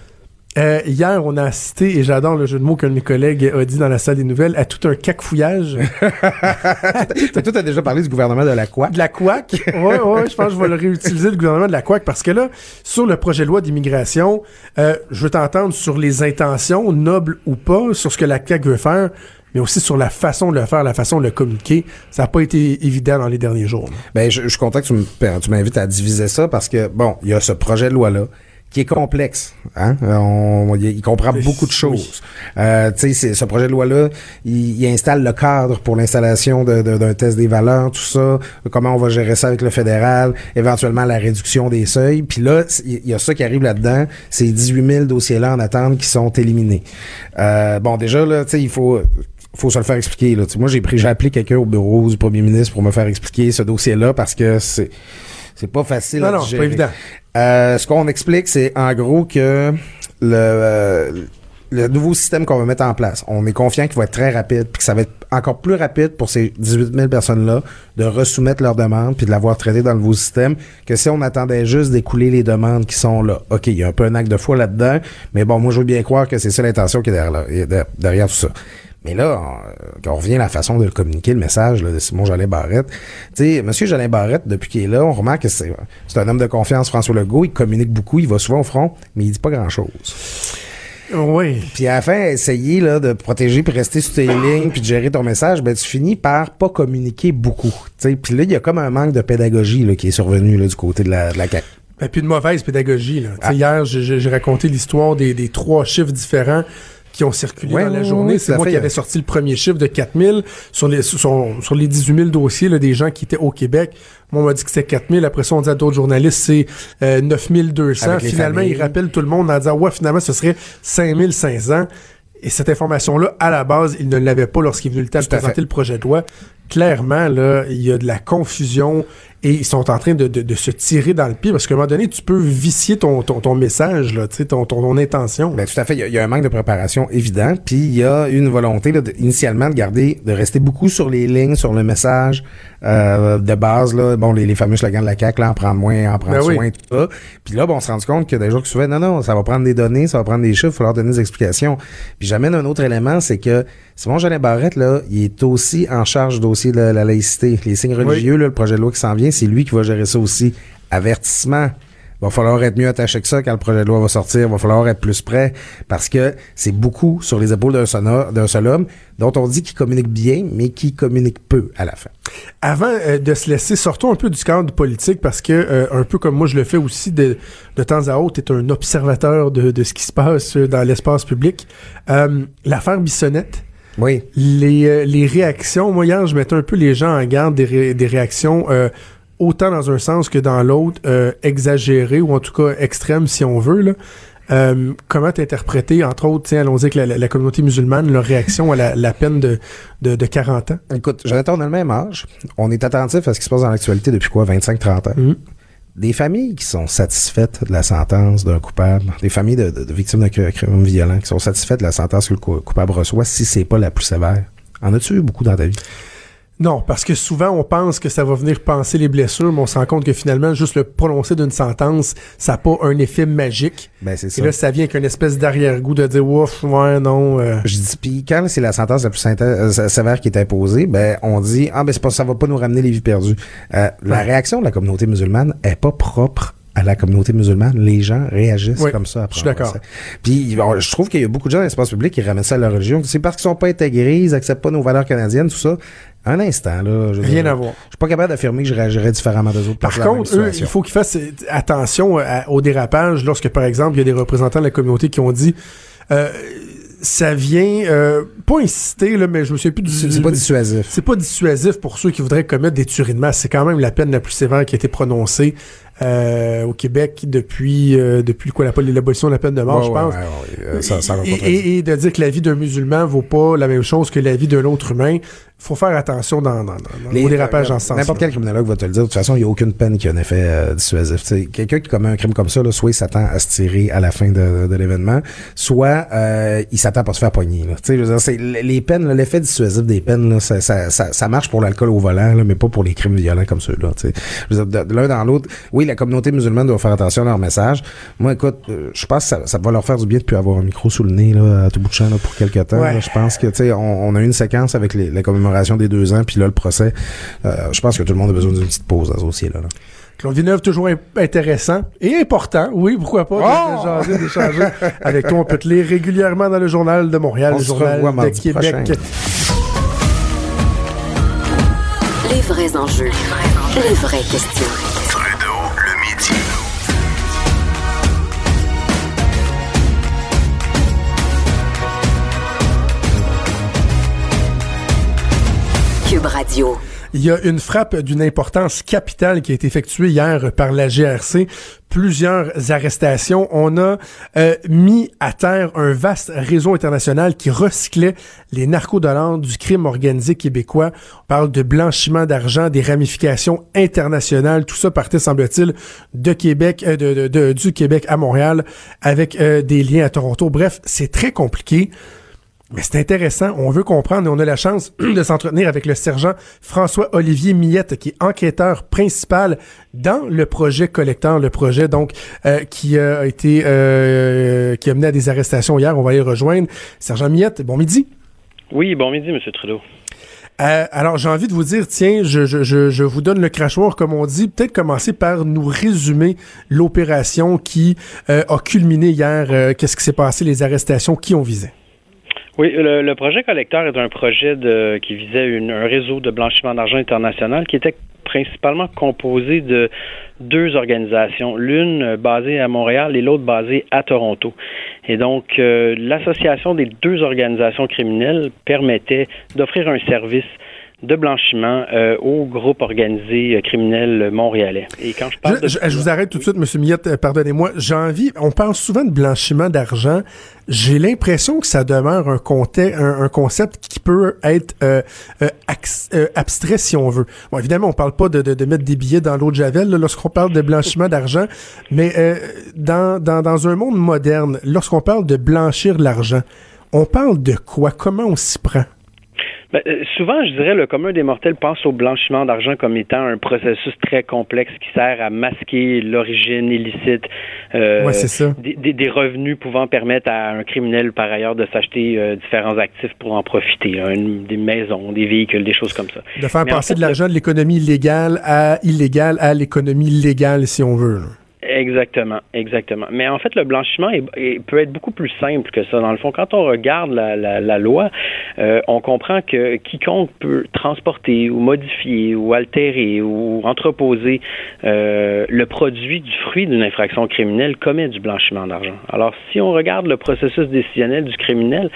Euh, hier, on a assisté, et j'adore le jeu de mots qu'un de mes collègues a dit dans la salle des nouvelles, à tout un cacfouillage Toi, tu as déjà parlé du gouvernement de la quoi? de la couac. Ouais, ouais, je pense que je vais le réutiliser, le gouvernement de la couac, parce que là, sur le projet de loi d'immigration, euh, je veux t'entendre sur les intentions, nobles ou pas, sur ce que la CAQ veut faire, mais aussi sur la façon de le faire, la façon de le communiquer. Ça n'a pas été évident dans les derniers jours. Ben, je, je suis content que tu m'invites à diviser ça parce que, bon, il y a ce projet de loi-là qui est complexe. Hein? On, il, il comprend beaucoup de choses. Euh, tu sais, c'est- ce projet de loi-là, il, il installe le cadre pour l'installation de- de- d'un test des valeurs, tout ça, comment on va gérer ça avec le fédéral, éventuellement la réduction des seuils. Puis là, il y a ça qui arrive là-dedans, ces 18 000 dossiers-là en attente qui sont éliminés. Euh, bon, déjà, là, tu sais, il faut faut se le faire expliquer. Là. Moi, j'ai pris, j'ai appelé quelqu'un au bureau du premier ministre pour me faire expliquer ce dossier-là parce que c'est c'est pas facile Non, à non, c'est pas digérer. évident. Euh, ce qu'on explique, c'est en gros que le, euh, le nouveau système qu'on va mettre en place, on est confiant qu'il va être très rapide, puis que ça va être encore plus rapide pour ces 18 000 personnes-là de resoumettre leurs demandes puis de l'avoir traité dans le nouveau système que si on attendait juste d'écouler les demandes qui sont là. OK, il y a un peu un acte de foi là-dedans, mais bon, moi, je veux bien croire que c'est ça l'intention qui est derrière, là- derrière tout ça. Mais là, on, quand on revient à la façon de le communiquer, le message là, de Simon Jolin Barrette, tu sais, M. Jolin Barrette, depuis qu'il est là, on remarque que c'est un homme de confiance, François Legault, il communique beaucoup, il va souvent au front, mais il dit pas grand-chose. Oui. Puis à la fin, essayer là, de protéger puis rester sur tes lignes puis de gérer ton message, ben tu finis par pas communiquer beaucoup. Puis là, il y a comme un manque de pédagogie là, qui est survenu là, du côté de la, de la CAQ. Et puis une mauvaise pédagogie. Là. Ah. Hier, j'ai- raconté l'histoire des, des trois chiffres différents qui ont circulé Ouais, dans la journée. ouais, c'est moi fait. qui avais sorti le premier chiffre de 4000 sur les, sur, sur les 18 000 dossiers là, des gens qui étaient au Québec. Moi, on m'a dit que c'était 4000. Après ça, on dit à d'autres journalistes, c'est euh, 9200. Avec les Finalement, familles. ils rappellent tout le monde en disant, ouais, finalement, ce serait 5500. Et cette information-là, à la base, il ne l'avait pas lorsqu'il est venu le temps de présenter le projet de loi. Clairement, là, il y a de la confusion et ils sont en train de, de- de se tirer dans le pied parce qu'à un moment donné, tu peux vicier ton, ton, ton message, là, tu sais, ton, ton, intention. Ben, tout à fait. Il y, a, il y a un manque de préparation évident. Puis il y a une volonté là, de- initialement de garder, de rester beaucoup sur les lignes, sur le message euh, de base. Là, bon, les, les fameux slogans de la CAQ, là, en prendre moins, en prendre Ben oui. soin, tout ça. Puis là, bon, on se rend compte que des jours qui souviennent, non, non, ça va prendre des données, ça va prendre des chiffres, il va falloir donner des explications. Puis j'amène un autre élément, c'est que Simon Jolin Barrette, là, il est aussi en charge du dossier de la laïcité. Les signes religieux, là, le projet de loi qui s'en vient, c'est lui qui va gérer ça aussi. Avertissement. Va falloir être mieux attaché que ça quand le projet de loi va sortir. Va falloir être plus prêt parce que c'est beaucoup sur les épaules d'un seul homme dont on dit qu'il communique bien, mais qui communique peu à la fin. Avant euh, de se laisser, sortons un peu du cadre politique parce que, euh, un peu comme moi je le fais aussi de, de temps à autre, tu es un observateur de, de ce qui se passe euh, dans l'espace public. Euh, L'affaire Bissonnette, Oui. les, les réactions, moi hier je mettais un peu les gens en garde des, ré- des réactions autant dans un sens que dans l'autre, euh, exagérées ou en tout cas extrêmes si on veut. Là. Euh, comment t'interpréter, entre autres, tiens, allons-y avec la, la- la communauté musulmane, leur réaction à la, la peine de, de, de 40 ans? Écoute, Jonathan, on a le même âge. On est attentif à ce qui se passe dans l'actualité depuis quoi, 25-30 ans? Mhm. Des familles qui sont satisfaites de la sentence d'un coupable, des familles de, de- de victimes de cr- crimes violents qui sont satisfaites de la sentence que le cou- coupable reçoit, si c'est pas la plus sévère. En as-tu eu beaucoup dans ta vie? Non, parce que souvent on pense que ça va venir penser les blessures, mais on se rend compte que finalement, juste le prononcer d'une sentence, ça n'a pas un effet magique. Ben, c'est Et ça. là, ça vient avec une espèce d'arrière-goût de dire ouf, ouais, non. euh, Je dis, puis quand c'est la sentence la plus euh, sévère qui est imposée, ben on dit ah ben c'est pas ça va pas nous ramener les vies perdues. Euh, La réaction de la communauté musulmane est pas propre à la communauté musulmane. Les gens réagissent Oui, comme ça. après je suis d'accord. Puis bon, je trouve qu'il y a beaucoup de gens dans l'espace public qui ramènent ça à leur religion. C'est parce qu'ils sont pas intégrés, ils acceptent pas nos valeurs canadiennes, tout ça. Un instant là, je Rien dire, à voir. Je suis pas capable d'affirmer que je réagirais différemment des autres. Par contre, eux, il faut qu'ils fassent euh, attention à- au dérapage lorsque, par exemple, il y a des représentants de la communauté qui ont dit euh, ça vient euh, pas inciter, là, mais je me souviens plus du. C'est pas dissuasif. C'est pas dissuasif pour ceux qui voudraient commettre des tueries de masse. C'est quand même la peine la plus sévère qui a été prononcée euh, au Québec depuis euh, depuis quoi l'abolition de la peine de mort, Ouais, je ouais, pense. ouais, ouais, euh, ça- ça et, et- et de dire que la vie d'un musulman vaut pas la même chose que la vie d'un autre humain, faut faire attention dans, dans, dans, Les- au dérapage dans ce sens. N'importe quel criminologue va te le dire. De toute façon, il n'y a aucune peine qui a un effet euh, dissuasif. Quelqu'un qui commet un crime comme ça, là, soit il s'attend à se tirer à la fin de, de l'événement, soit euh, il s'attend pas à se faire pogner. Là. Tu sais, je veux dire, c'est- les peines, l'effet dissuasif des peines, là, ça, ça, ça, marche pour l'alcool au volant, là, mais pas pour les crimes violents comme ceux-là. l'un dans l'autre, oui, la communauté musulmane doit faire attention à leur message. Moi, écoute, euh, je pense que ça, ça va leur faire du bien de plus avoir un micro sous le nez là, à tout bout de champ là, pour quelques temps. Ouais. Je pense que, tu sais, on, on a eu une séquence avec les- la commémoration des deux ans, puis là, le procès. Euh, je pense que tout le monde a besoin d'une petite pause dans ce dossier-là. là. Claude Villeneuve, toujours intéressant et important, oui, pourquoi pas, Oh! de jaser, d'échanger avec toi. On peut te lire régulièrement dans le Journal de Montréal, On le Journal de Québec. prochain. Les vrais enjeux. Les vraies questions. Il y a une frappe d'une importance capitale qui a été effectuée hier par la GRC. Plusieurs arrestations. On a euh, mis à terre un vaste réseau international qui recyclait les narcodollars du crime organisé québécois. On parle de blanchiment d'argent, des ramifications internationales. Tout ça partait, semble-t-il, de Québec, euh, du Québec à Montréal, avec euh, des liens à Toronto. Bref, c'est très compliqué. Mais c'est intéressant, on veut comprendre et on a la chance de s'entretenir avec le sergent François-Olivier Millette, qui est enquêteur principal dans le projet collecteur, le projet donc euh, qui a été euh, qui a mené à des arrestations hier. On va aller rejoindre. Sergent Millette, bon midi. Oui, bon midi, M. Trudeau. Euh, alors, j'ai envie de vous dire, tiens, je, je, je, je vous donne le crachoir, comme on dit. Peut-être commencer par nous résumer l'opération qui euh, a culminé hier. Euh, Qu'est-ce qui s'est passé, les arrestations, qui ont visé? Oui, le, le projet collecteur est un projet de, qui visait un réseau de blanchiment d'argent international qui était principalement composé de deux organisations, l'une basée à Montréal et l'autre basée à Toronto. Et donc, euh, l'association des deux organisations criminelles permettait d'offrir un service de blanchiment euh, au groupe organisé euh, criminel montréalais. Et quand je parle Je, je- je vous arrête tout de suite, Monsieur Millette, euh, pardonnez-moi. J'ai envie, on parle souvent de blanchiment d'argent. J'ai l'impression que ça demeure un, conte- un, un concept qui peut être euh, euh, euh, abstrait si on veut. Bon, évidemment, on parle pas de, de, de mettre des billets dans l'eau de Javel lorsqu'on parle de blanchiment d'argent, mais euh, dans, dans, dans un monde moderne, lorsqu'on parle de blanchir l'argent, on parle de quoi? Comment on s'y prend? Ben, euh, souvent, je dirais, le commun des mortels pense au blanchiment d'argent comme étant un processus très complexe qui sert à masquer l'origine illicite euh, Ouais, c'est ça. des, revenus pouvant permettre à un criminel, par ailleurs, de s'acheter euh, différents actifs pour en profiter, hein, une- des maisons, des véhicules, des choses comme ça. De faire Mais en passer fait, de l'argent de l'économie illégale à illégale à l'économie légale, si on veut. là. Exactement, exactement. Mais en fait, le blanchiment est- est- peut être beaucoup plus simple que ça. Dans le fond, quand on regarde la, la- la loi, euh, on comprend que quiconque peut transporter ou modifier ou altérer ou entreposer euh, le produit du fruit d'une infraction criminelle commet du blanchiment d'argent. Alors, si on regarde le processus décisionnel du criminel,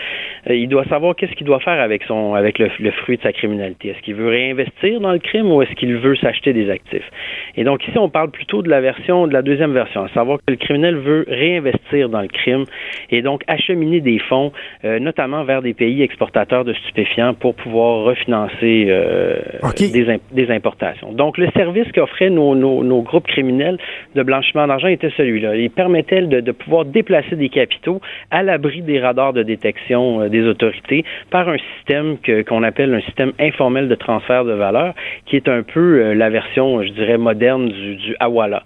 il doit savoir qu'est-ce qu'il doit faire avec son avec le, le fruit de sa criminalité. Est-ce qu'il veut réinvestir dans le crime ou est-ce qu'il veut s'acheter des actifs? Et donc ici, on parle plutôt de la version, de la deuxième version, à savoir que le criminel veut réinvestir dans le crime et donc acheminer des fonds, euh, notamment vers des pays exportateurs de stupéfiants pour pouvoir refinancer euh, des, des importations. Donc le service qu'offraient nos, nos, nos groupes criminels de blanchiment d'argent était celui-là. Il permettait de, de pouvoir déplacer des capitaux à l'abri des radars de détection euh, des autorités par un système que- qu'on appelle un système informel de transfert de valeur, qui est un peu euh, la version, je dirais, moderne du, du Awala,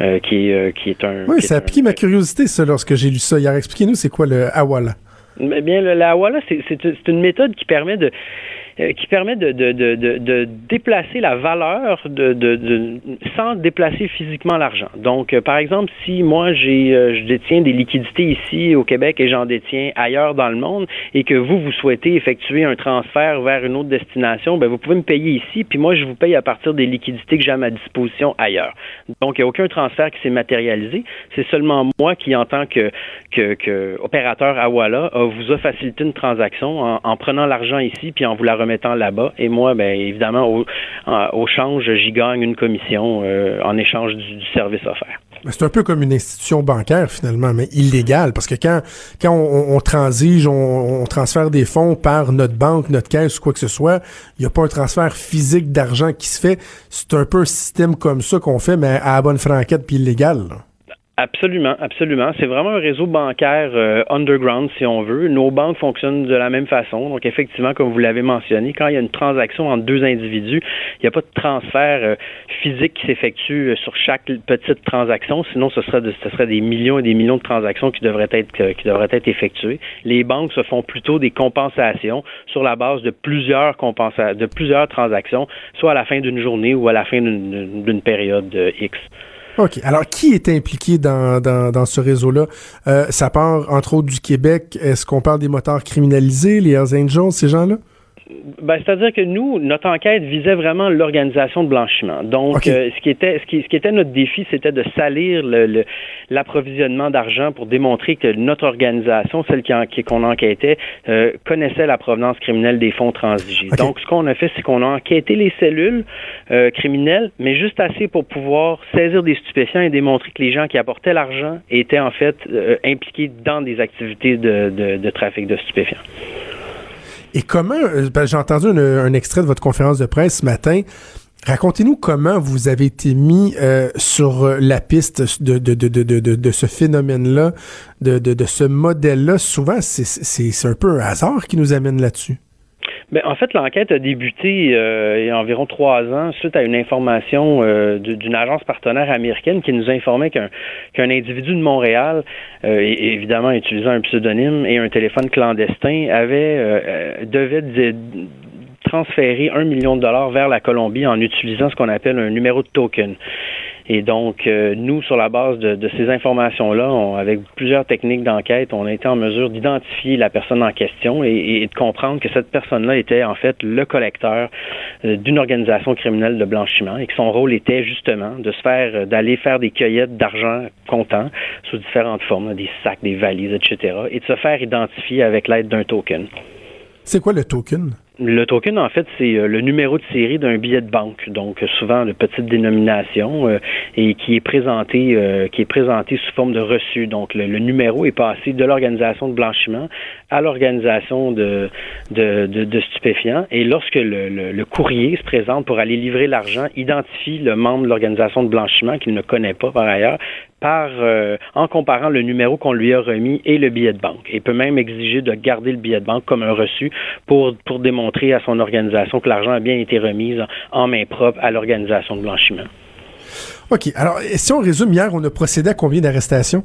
euh, qui, euh, qui est un... Oui, ça a un- piqué ma curiosité, ça, lorsque j'ai lu ça hier. Expliquez-nous, c'est quoi le Awala? Eh bien, le, la Awala, c'est c'est- une méthode qui permet de qui permet de, de, de, de, déplacer la valeur de, sans déplacer physiquement l'argent. Donc, par exemple, si moi j'ai je détiens des liquidités ici au Québec et j'en détiens ailleurs dans le monde et que vous vous souhaitez effectuer un transfert vers une autre destination, ben vous pouvez me payer ici, puis moi je vous paye à partir des liquidités que j'ai à ma disposition ailleurs. Donc, il n'y a aucun transfert qui s'est matérialisé. C'est seulement moi qui, en tant que, que, opérateur Awala, vous a facilité une transaction en, prenant l'argent ici puis en vous la remettant là-bas. Et moi, ben évidemment, au, au change, j'y gagne une commission euh, en échange du, service offert. C'est un peu comme une institution bancaire finalement, mais illégale, parce que quand, quand on, transige, on, transfère des fonds par notre banque, notre caisse ou quoi que ce soit, il n'y a pas un transfert physique d'argent qui se fait. C'est un peu un système comme ça qu'on fait, mais à la bonne franquette puis illégal. Absolument, absolument. C'est vraiment un réseau bancaire euh, underground, si on veut. Nos banques fonctionnent de la même façon. Donc, effectivement, comme vous l'avez mentionné, quand il y a une transaction entre deux individus, il n'y a pas de transfert euh, physique qui s'effectue euh, sur chaque petite transaction. Sinon, ce serait, ce serait des millions et des millions de transactions qui devraient être qui devraient être effectuées. Les banques se font plutôt des compensations sur la base de plusieurs compensa de plusieurs transactions, soit à la fin d'une journée ou à la fin d'une période X. OK. Alors, qui est impliqué dans, dans, ce réseau-là? Euh, ça part, entre autres, du Québec. Est-ce qu'on parle des moteurs criminalisés, les Hells Angels, ces gens-là? Ben, c'est-à-dire que nous, notre enquête visait vraiment l'organisation de blanchiment. Donc, euh, ce, qui était, ce, qui, ce qui était notre défi, c'était de salir l'approvisionnement d'argent pour démontrer que notre organisation, celle qui, qu'on enquêtait, euh, connaissait la provenance criminelle des fonds transigés. Donc, ce qu'on a fait, c'est qu'on a enquêté les cellules euh, criminelles, mais juste assez pour pouvoir saisir des stupéfiants et démontrer que les gens qui apportaient l'argent étaient en fait impliqués dans des activités de, de, de trafic de stupéfiants. Et comment, euh, j'ai entendu un, extrait de votre conférence de presse ce matin. Racontez-nous comment vous avez été mis euh, sur euh, la piste de, de, de, de, ce phénomène-là, de ce modèle-là. Souvent, c'est un peu un hasard qui nous amène là-dessus. Ben, en fait, l'enquête a débuté euh, il y a environ trois ans suite à une information euh, d'une agence partenaire américaine qui nous informait qu'un individu de Montréal, euh, évidemment utilisant un pseudonyme et un téléphone clandestin, avait euh, devait transférer un million de dollars vers la Colombie en utilisant ce qu'on appelle un numéro de token. Et donc, euh, nous, sur la base de, ces informations-là, avec plusieurs techniques d'enquête, on a été en mesure d'identifier la personne en question et, de comprendre que cette personne-là était en fait le collecteur euh, d'une organisation criminelle de blanchiment et que son rôle était justement de se faire, euh, d'aller faire des cueillettes d'argent comptant sous différentes formes, des sacs, des valises, etc., et de se faire identifier avec l'aide d'un token. C'est quoi le token? Le token, en fait, c'est euh, le numéro de série d'un billet de banque, donc souvent de petite dénomination, euh, et qui est présenté, euh, qui est présenté sous forme de reçu. Donc, le, numéro est passé de l'organisation de blanchiment à l'organisation de, de, de, stupéfiants. Et lorsque le, le, courrier se présente pour aller livrer l'argent, identifie le membre de l'organisation de blanchiment qu'il ne connaît pas par ailleurs, par en comparant le numéro qu'on lui a remis et le billet de banque. Et peut même exiger de garder le billet de banque comme un reçu pour, pour démontrer à son organisation que l'argent a bien été remis en main propre à l'organisation de blanchiment. OK. Alors, si on résume, hier, on a procédé à combien d'arrestations?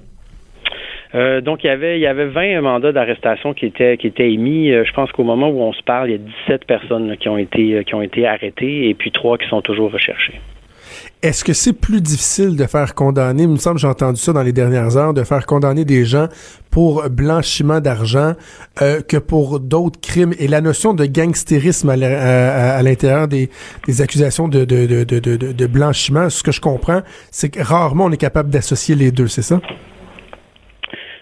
Euh, donc, il y avait, il y avait 20 mandats d'arrestation qui étaient, qui étaient émis. Euh, je pense qu'au moment où on se parle, il y a 17 personnes qui, ont été, qui ont été arrêtées et puis trois qui sont toujours recherchées. Est-ce que c'est plus difficile de faire condamner, il me semble j'ai entendu ça dans les dernières heures, de faire condamner des gens pour blanchiment d'argent euh, que pour d'autres crimes? Et la notion de gangstérisme à l'intérieur des, accusations de, de, de, de, blanchiment, ce que je comprends, c'est que rarement on est capable d'associer les deux, c'est ça?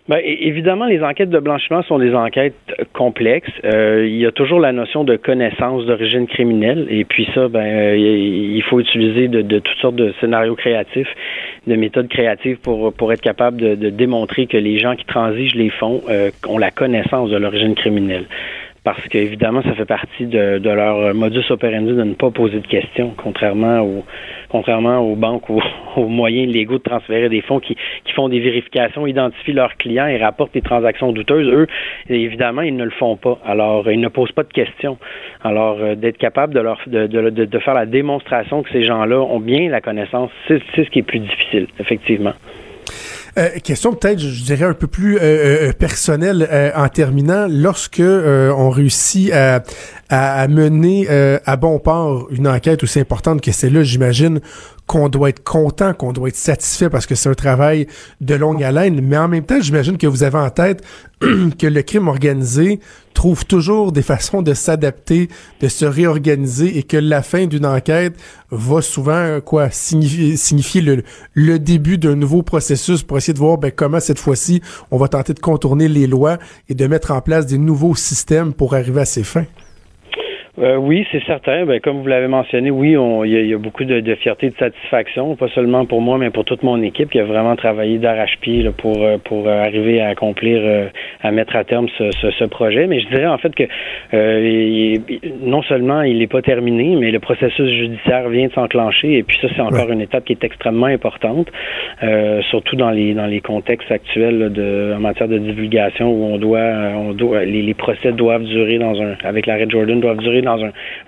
Ben, évidemment, les enquêtes de blanchiment sont des enquêtes complexes. Euh, il y a toujours la notion de connaissance d'origine criminelle, et puis ça, ben, euh, il faut utiliser de, toutes sortes de scénarios créatifs, de méthodes créatives pour être capable de, démontrer que les gens qui transigent les fonds euh, ont la connaissance de l'origine criminelle parce qu'évidemment, ça fait partie de, leur modus operandi de ne pas poser de questions, contrairement aux, contrairement aux banques ou aux moyens légaux de transférer des fonds qui, qui font des vérifications, identifient leurs clients et rapportent des transactions douteuses. Eux, évidemment, ils ne le font pas. Alors, ils ne posent pas de questions. Alors, euh, d'être capable de, leur, de, de, de, faire la démonstration que ces gens-là ont bien la connaissance, c'est ce qui est plus difficile, effectivement. Euh, question peut-être, je dirais, un peu plus euh, euh, personnelle en terminant. Lorsque on réussit à, à, mener à bon port une enquête aussi importante que celle-là, j'imagine qu'on doit être content, qu'on doit être satisfait parce que c'est un travail de longue haleine. Mais en même temps, j'imagine que vous avez en tête que le crime organisé trouve toujours des façons de s'adapter, de se réorganiser et que la fin d'une enquête va souvent quoi signifier, le début d'un nouveau processus pour essayer de voir ben, comment cette fois-ci on va tenter de contourner les lois et de mettre en place des nouveaux systèmes pour arriver à ses fins. Euh, oui, c'est certain. Ben, comme vous l'avez mentionné, oui, il y, y, a beaucoup de, de, fierté, de satisfaction, pas seulement pour moi, mais pour toute mon équipe qui a vraiment travaillé d'arrache-pied pour euh, pour euh, arriver à accomplir, à mettre à terme ce, ce, ce, projet. Mais je dirais en fait que non seulement il n'est pas terminé, mais le processus judiciaire vient de s'enclencher. Et puis ça, c'est encore une étape qui est extrêmement importante, surtout dans les dans les contextes actuels de en matière de divulgation où on doit on doit les, les procès doivent durer dans un avec l'arrêt Jordan doivent durer dans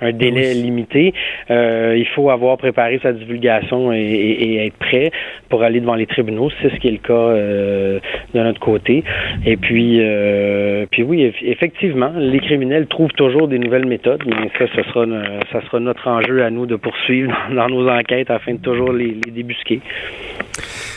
un, délai limité. Euh, il faut avoir préparé sa divulgation et, être prêt pour aller devant les tribunaux. C'est ce qui est le cas euh, de notre côté. Et puis, euh, puis oui, effectivement, les criminels trouvent toujours des nouvelles méthodes, mais ça, ce sera, ça sera notre enjeu à nous de poursuivre dans, nos enquêtes afin de toujours les, les débusquer.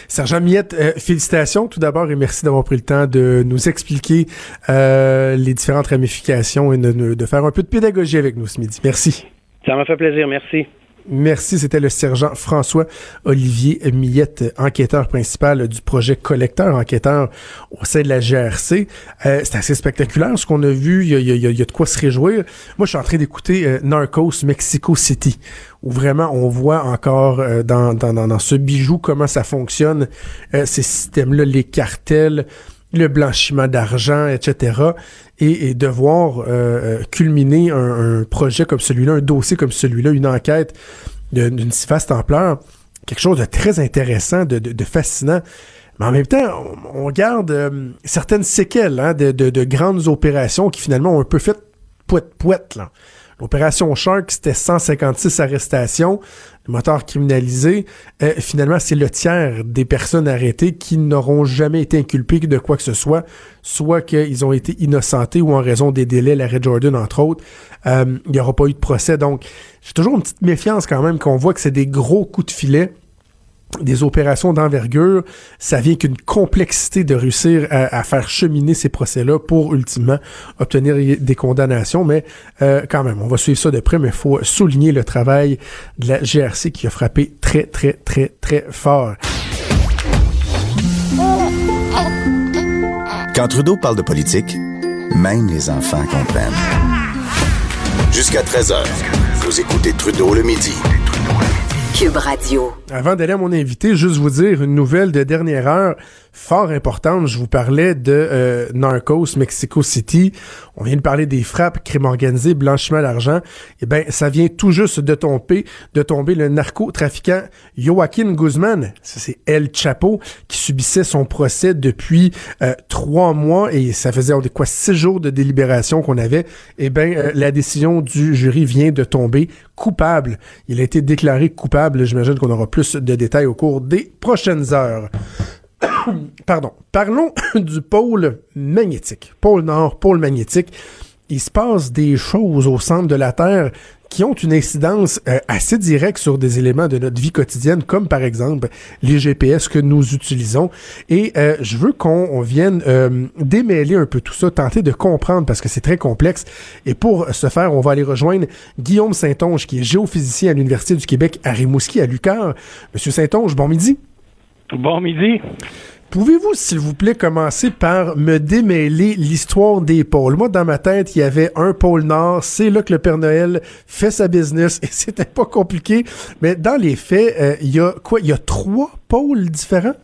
Sergent Miette, euh, félicitations tout d'abord et merci d'avoir pris le temps de nous expliquer euh, les différentes ramifications et de, de, faire un peu de pédagogie avec nous ce midi. Merci. Ça m'a fait plaisir, merci. Merci, c'était le sergent François Olivier Millette, enquêteur principal du projet collecteur enquêteur au sein de la GRC. Euh, c'est assez spectaculaire ce qu'on a vu, il y a, de quoi se réjouir. Moi, je suis en train d'écouter euh, Narcos Mexico City, où vraiment on voit encore euh, dans, dans, dans, ce bijou comment ça fonctionne, ces systèmes-là, les cartels, le blanchiment d'argent, etc. Et, et devoir euh, euh, culminer un, projet comme celui-là, un dossier comme celui-là, une enquête d'une si vaste ampleur, quelque chose de très intéressant, de, fascinant. Mais en même temps, on, garde euh, certaines séquelles hein, de, de, grandes opérations qui finalement ont un peu fait poète-poète. L'opération Shark, c'était 156 arrestations, le moteur criminalisé. Euh, finalement, c'est le tiers des personnes arrêtées qui n'auront jamais été inculpées de quoi que ce soit, soit qu'ils ont été innocentés ou en raison des délais, l'arrêt Jordan, entre autres, euh, il n'y aura pas eu de procès. Donc, j'ai toujours une petite méfiance quand même qu'on voit que c'est des gros coups de filet des opérations d'envergure, ça vient qu'une complexité de réussir à, faire cheminer ces procès-là pour ultimement obtenir des condamnations. Mais euh, quand même, on va suivre ça de près, mais il faut souligner le travail de la GRC qui a frappé très, très, très, très fort. Quand Trudeau parle de politique, même les enfants comprennent. Jusqu'à 13h, vous écoutez Trudeau le midi. Avant d'aller à mon invité, juste vous dire une nouvelle de dernière heure fort importante. Je vous parlais de euh, Narcos, Mexico City. On vient de parler des frappes, crime organisé, blanchiment d'argent. Eh ben, ça vient tout juste de tomber, de tomber le narcotrafiquant Joaquin Guzman. C'est El Chapo qui subissait son procès depuis euh, trois mois et ça faisait on dit quoi six jours de délibération qu'on avait. Eh ben, euh, la décision du jury vient de tomber coupable. Il a été déclaré coupable. J'imagine qu'on aura plus de détails au cours des prochaines heures. Pardon. Parlons du pôle magnétique. Pôle Nord, pôle magnétique. Il se passe des choses au centre de la Terre qui ont une incidence euh, assez directe sur des éléments de notre vie quotidienne, comme par exemple les GPS que nous utilisons. Et euh, je veux qu'on vienne euh, démêler un peu tout ça, tenter de comprendre parce que c'est très complexe. Et pour ce faire, on va aller rejoindre Guillaume Saint-Onge, qui est géophysicien à l'Université du Québec à Rimouski, à Lucar. Monsieur Saint-Onge, bon midi. Bon midi. Pouvez-vous, s'il vous plaît, commencer par me démêler l'histoire des pôles? Moi, dans ma tête, il y avait un pôle Nord, c'est là que le Père Noël fait sa business et c'était pas compliqué. Mais dans les faits, euh, il y a quoi? Il y a trois pôles différents?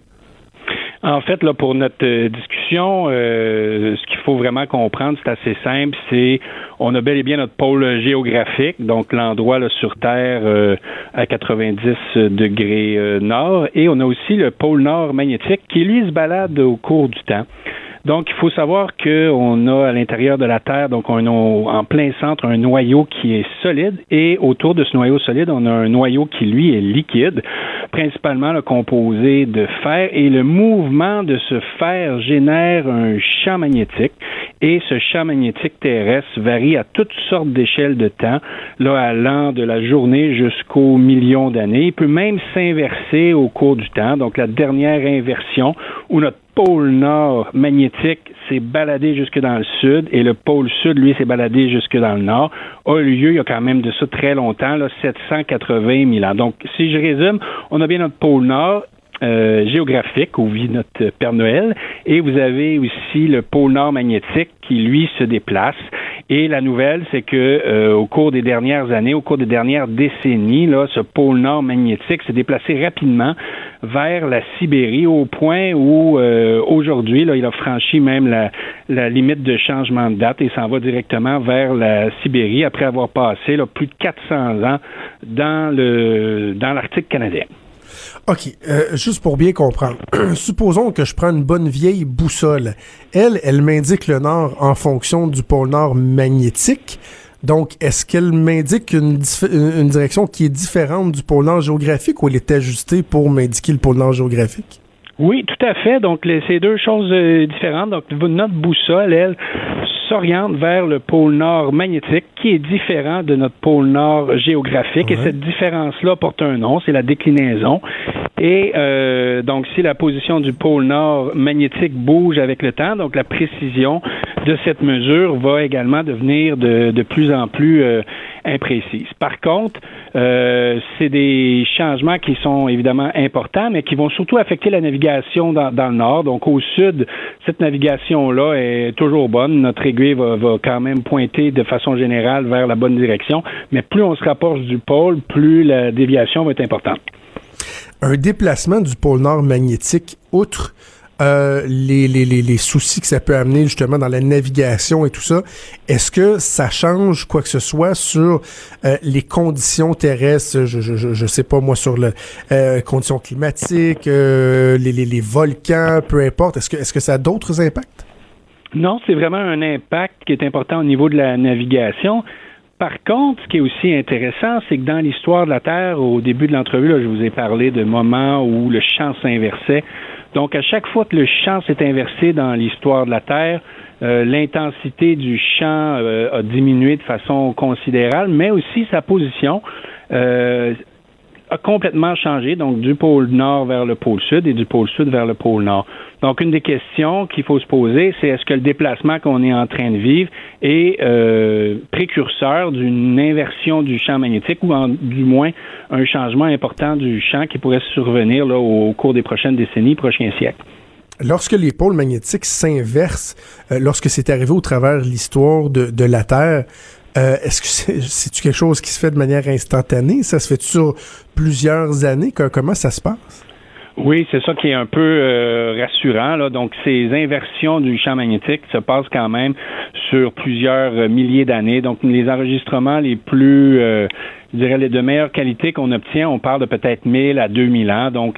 En fait, là, pour notre euh, discussion, euh, ce qu'il faut vraiment comprendre, c'est assez simple. C'est on a bel et bien notre pôle géographique, donc l'endroit sur Terre euh, à 90 degrés nord, et on a aussi le pôle nord magnétique qui lui se balade au cours du temps. Donc, il faut savoir qu'on a à l'intérieur de la Terre, donc on a en plein centre un noyau qui est solide et autour de ce noyau solide, on a un noyau qui, lui, est liquide, principalement composé de fer et le mouvement de ce fer génère un champ magnétique et ce champ magnétique terrestre varie à toutes sortes d'échelles de temps, là, allant de la journée jusqu'aux millions d'années. Il peut même s'inverser au cours du temps. Donc, la dernière inversion où notre pôle nord magnétique s'est baladé jusque dans le sud et le pôle sud, lui, s'est baladé jusque dans le nord, a eu lieu il y a quand même de ça très longtemps, là, 780 000 ans. Donc, si je résume, on a bien notre pôle nord euh, géographique où vit notre Père Noël et vous avez aussi le pôle nord magnétique qui lui se déplace et la nouvelle c'est que euh, au cours des dernières années au cours des dernières décennies là ce pôle nord magnétique s'est déplacé rapidement vers la Sibérie au point où euh, aujourd'hui il a franchi même la, limite de changement de date et s'en va directement vers la Sibérie après avoir passé plus de 400 ans dans dans l'Arctique canadien. OK, euh, juste pour bien comprendre. Supposons que je prends une bonne vieille boussole. Elle, elle m'indique le nord en fonction du pôle nord magnétique. Donc, est-ce qu'elle m'indique une, une, direction qui est différente du pôle nord géographique ou elle est ajustée pour m'indiquer le pôle nord géographique? Oui, tout à fait. Donc, c'est deux choses euh, différentes. Donc, notre boussole, elle, s'oriente vers le pôle nord magnétique, qui est différent de notre pôle nord géographique. Et cette différence-là porte un nom, c'est la déclinaison. Et euh, donc, si la position du pôle nord magnétique bouge avec le temps, donc la précision de cette mesure va également devenir de, de plus en plus euh, imprécise. Par contre, euh, c'est des changements qui sont évidemment importants, mais qui vont surtout affecter la navigation dans, le nord. Donc, au sud, cette navigation-là est toujours bonne. Notre aiguille va, va, quand même pointer de façon générale vers la bonne direction, mais plus on se rapproche du pôle, plus la déviation va être importante. Un déplacement du pôle nord magnétique, outre euh, les, les, les, soucis que ça peut amener justement dans la navigation et tout ça, est-ce que ça change quoi que ce soit sur euh, les conditions terrestres, je, je, je, sais pas moi, sur le euh, conditions climatiques, les, les, les, volcans, peu importe, est-ce que ça a d'autres impacts? Non, c'est vraiment un impact qui est important au niveau de la navigation. Par contre, ce qui est aussi intéressant, c'est que dans l'histoire de la Terre, au début de l'entrevue, je vous ai parlé de moments où le champ s'inversait. Donc, à chaque fois que le champ s'est inversé dans l'histoire de la Terre, euh, l'intensité du champ euh, a diminué de façon considérable, mais aussi sa position. Euh, a complètement changé, donc du pôle nord vers le pôle sud et du pôle sud vers le pôle nord. Donc, une des questions qu'il faut se poser, c'est est-ce que le déplacement qu'on est en train de vivre est euh, précurseur d'une inversion du champ magnétique ou du moins un changement important du champ qui pourrait survenir au cours des prochaines décennies, prochains siècles? Lorsque les pôles magnétiques s'inversent, euh, lorsque c'est arrivé au travers de l'histoire de la Terre, euh, est-ce que c'est quelque chose qui se fait de manière instantanée? Ça se fait sur plusieurs années? comment ça se passe? Oui, c'est ça qui est un peu euh, rassurant. Là. Donc, ces inversions du champ magnétique se passent quand même sur plusieurs euh, milliers d'années. Donc, les enregistrements les plus, je dirais, les de meilleure qualité qu'on obtient, on parle de peut-être 1000 à 2000 ans. Donc,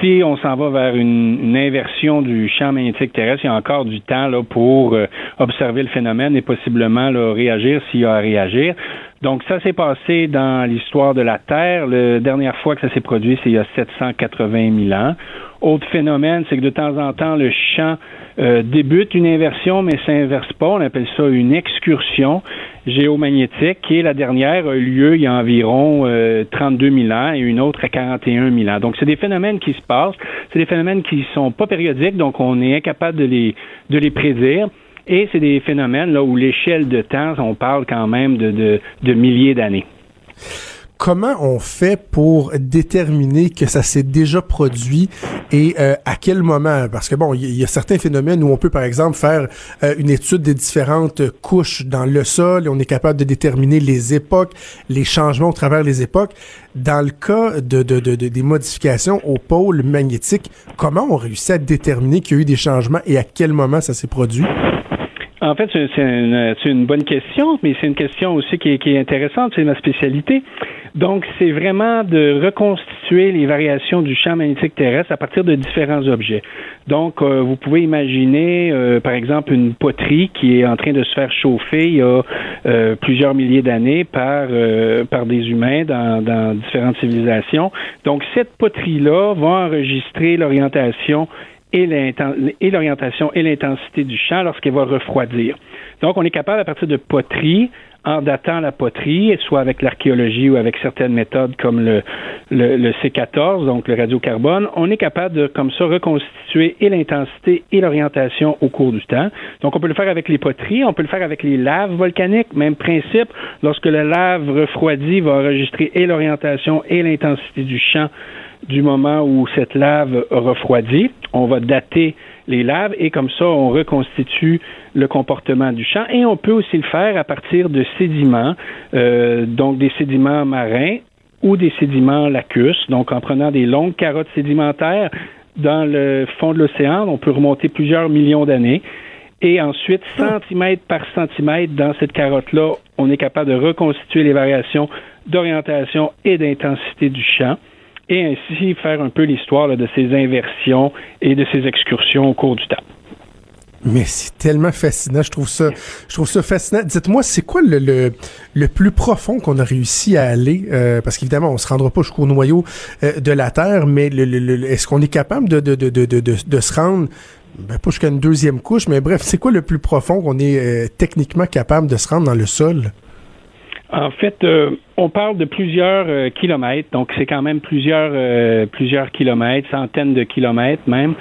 si on s'en va vers une, inversion du champ magnétique terrestre, il y a encore du temps là, pour euh, observer le phénomène et possiblement là, réagir s'il y a à réagir. Donc, ça s'est passé dans l'histoire de la Terre. La dernière fois que ça s'est produit, c'est il y a 780 000 ans. Autre phénomène, c'est que de temps en temps, le champ euh, débute une inversion, mais s'inverse pas. On appelle ça une excursion géomagnétique. Et la dernière a eu lieu il y a environ 32 euh, 000 ans et une autre à 41 000 ans. Donc, c'est des phénomènes qui se passent. C'est des phénomènes qui sont pas périodiques, donc on est incapable de les, de les prédire. Et c'est des phénomènes là où l'échelle de temps, on parle quand même de, de, milliers d'années comment on fait pour déterminer que ça s'est déjà produit et euh, à quel moment? Parce que bon, il y, a certains phénomènes où on peut, par exemple, faire euh, une étude des différentes couches dans le sol et on est capable de déterminer les époques, les changements au travers les époques. Dans le cas de, de, de, des modifications au pôle magnétique, comment on réussit à déterminer qu'il y a eu des changements et à quel moment ça s'est produit? En fait, c'est une, bonne question, mais c'est une question aussi qui est, qui est intéressante, c'est ma spécialité. Donc, c'est vraiment de reconstituer reconstituer les variations du champ magnétique terrestre à partir de différents objets. Donc, euh, vous pouvez imaginer, euh, par exemple, une poterie qui est en train de se faire chauffer il y a euh, plusieurs milliers d'années par, par des humains dans, dans différentes civilisations. Donc, cette poterie-là va enregistrer l'orientation et l'orientation et l'intensité du champ lorsqu'elle va refroidir. Donc, on est capable, à partir de poteries, en datant la poterie, soit avec l'archéologie ou avec certaines méthodes comme le, le, C14, donc le radiocarbone, on est capable de, comme ça, reconstituer et l'intensité et l'orientation au cours du temps. Donc, on peut le faire avec les poteries, on peut le faire avec les laves volcaniques, même principe. Lorsque la lave refroidit, va enregistrer et l'orientation et l'intensité du champ du moment où cette lave refroidit. On va dater les laves et comme ça, on reconstitue le comportement du champ. Et on peut aussi le faire à partir de sédiments, euh, donc des sédiments marins ou des sédiments lacustres. Donc, en prenant des longues carottes sédimentaires dans le fond de l'océan, on peut remonter plusieurs millions d'années. Et ensuite, centimètre par centimètre, dans cette carotte-là, on est capable de reconstituer les variations d'orientation et d'intensité du champ et ainsi faire un peu l'histoire de ces inversions et de ces excursions au cours du temps. Mais c'est tellement fascinant, je trouve ça, je trouve ça fascinant. Dites-moi, c'est quoi le, le, plus profond qu'on a réussi à aller euh, Parce qu'évidemment, on se rendra pas jusqu'au noyau euh, de la Terre, mais est-ce qu'on est capable de, de, de, de, de, se rendre ben, pas jusqu'à une deuxième couche, mais bref, c'est quoi le plus profond qu'on est euh, techniquement capable de se rendre dans le sol? En fait, euh, on parle de plusieurs euh, kilomètres, donc c'est quand même plusieurs euh, plusieurs kilomètres, centaines de kilomètres même.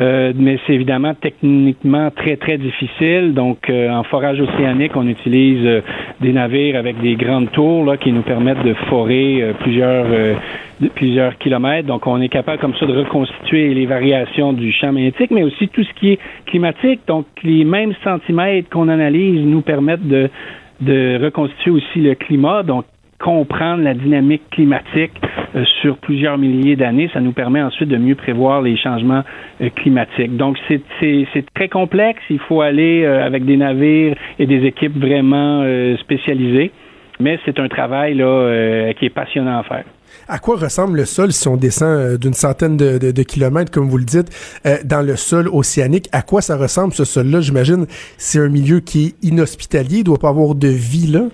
mais c'est évidemment techniquement très très difficile. Donc en forage océanique, on utilise des navires avec des grandes tours là, qui nous permettent de forer plusieurs plusieurs kilomètres. Donc on est capable comme ça de reconstituer les variations du champ magnétique, mais aussi tout ce qui est climatique. Donc les mêmes centimètres qu'on analyse nous permettent de de reconstituer aussi le climat, donc comprendre la dynamique climatique euh, sur plusieurs milliers d'années, ça nous permet ensuite de mieux prévoir les changements euh, climatiques. Donc c'est très complexe, il faut aller euh, avec des navires et des équipes vraiment spécialisées, mais c'est un travail là, qui est passionnant à faire. À quoi ressemble le sol si on descend d'une centaine de, kilomètres, comme vous le dites, dans le sol océanique? À quoi ça ressemble ce sol-là? J'imagine c'est un milieu qui est inhospitalier, il doit pas avoir de vie là.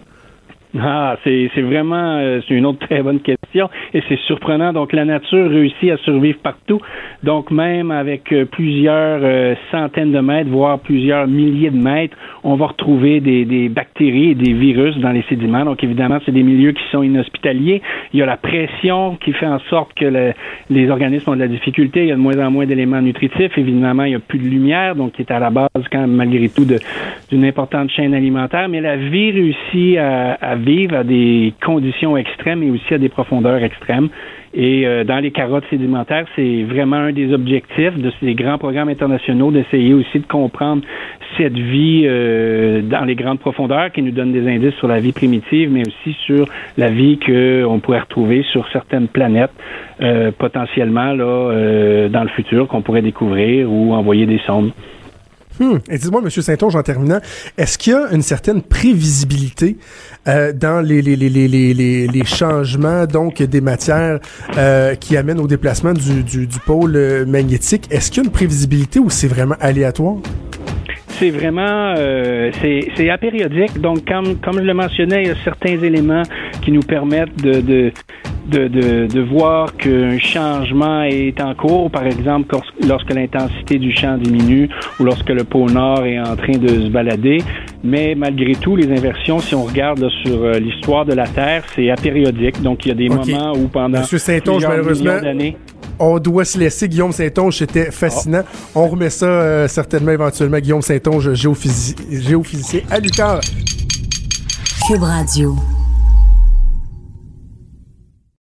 Ah, c'est vraiment euh, c'est une autre très bonne question et c'est surprenant. Donc la nature réussit à survivre partout. Donc même avec euh, plusieurs euh, centaines de mètres, voire plusieurs milliers de mètres, on va retrouver des, des bactéries et des virus dans les sédiments. Donc évidemment, c'est des milieux qui sont inhospitaliers. Il y a la pression qui fait en sorte que les organismes ont de la difficulté. Il y a de moins en moins d'éléments nutritifs. Évidemment, il n'y a plus de lumière, donc qui est à la base quand même malgré tout d'une importante chaîne alimentaire. Mais la vie réussit à, à à des conditions extrêmes et aussi à des profondeurs extrêmes. Et euh, dans les carottes sédimentaires, c'est vraiment un des objectifs de ces grands programmes internationaux d'essayer aussi de comprendre cette vie euh, dans les grandes profondeurs qui nous donne des indices sur la vie primitive, mais aussi sur la vie qu'on pourrait retrouver sur certaines planètes euh, potentiellement là dans le futur qu'on pourrait découvrir ou envoyer des sondes. Hmm. Et dis-moi, M. Saint-Onge, en terminant, est-ce qu'il y a une certaine prévisibilité euh, dans les, les, les, les, les, changements donc des matières euh, qui amènent au déplacement du, du, du pôle euh, magnétique? Est-ce qu'il y a une prévisibilité ou c'est vraiment aléatoire? C'est vraiment euh, c'est apériodique. Donc, comme, comme je le mentionnais, il y a certains éléments qui nous permettent de, de, de, de, de voir qu'un changement est en cours, par exemple lorsque l'intensité du champ diminue ou lorsque le pôle Nord est en train de se balader. Mais malgré tout, les inversions, si on regarde sur euh, l'histoire de la Terre, c'est apériodique. Donc, il y a des moments où pendant Monsieur plusieurs millions d'années on doit se laisser. Guillaume Saint-Onge, c'était fascinant. On remet ça euh, certainement éventuellement. Guillaume Saint-Onge, géophysicien à Lucar. Cube Radio.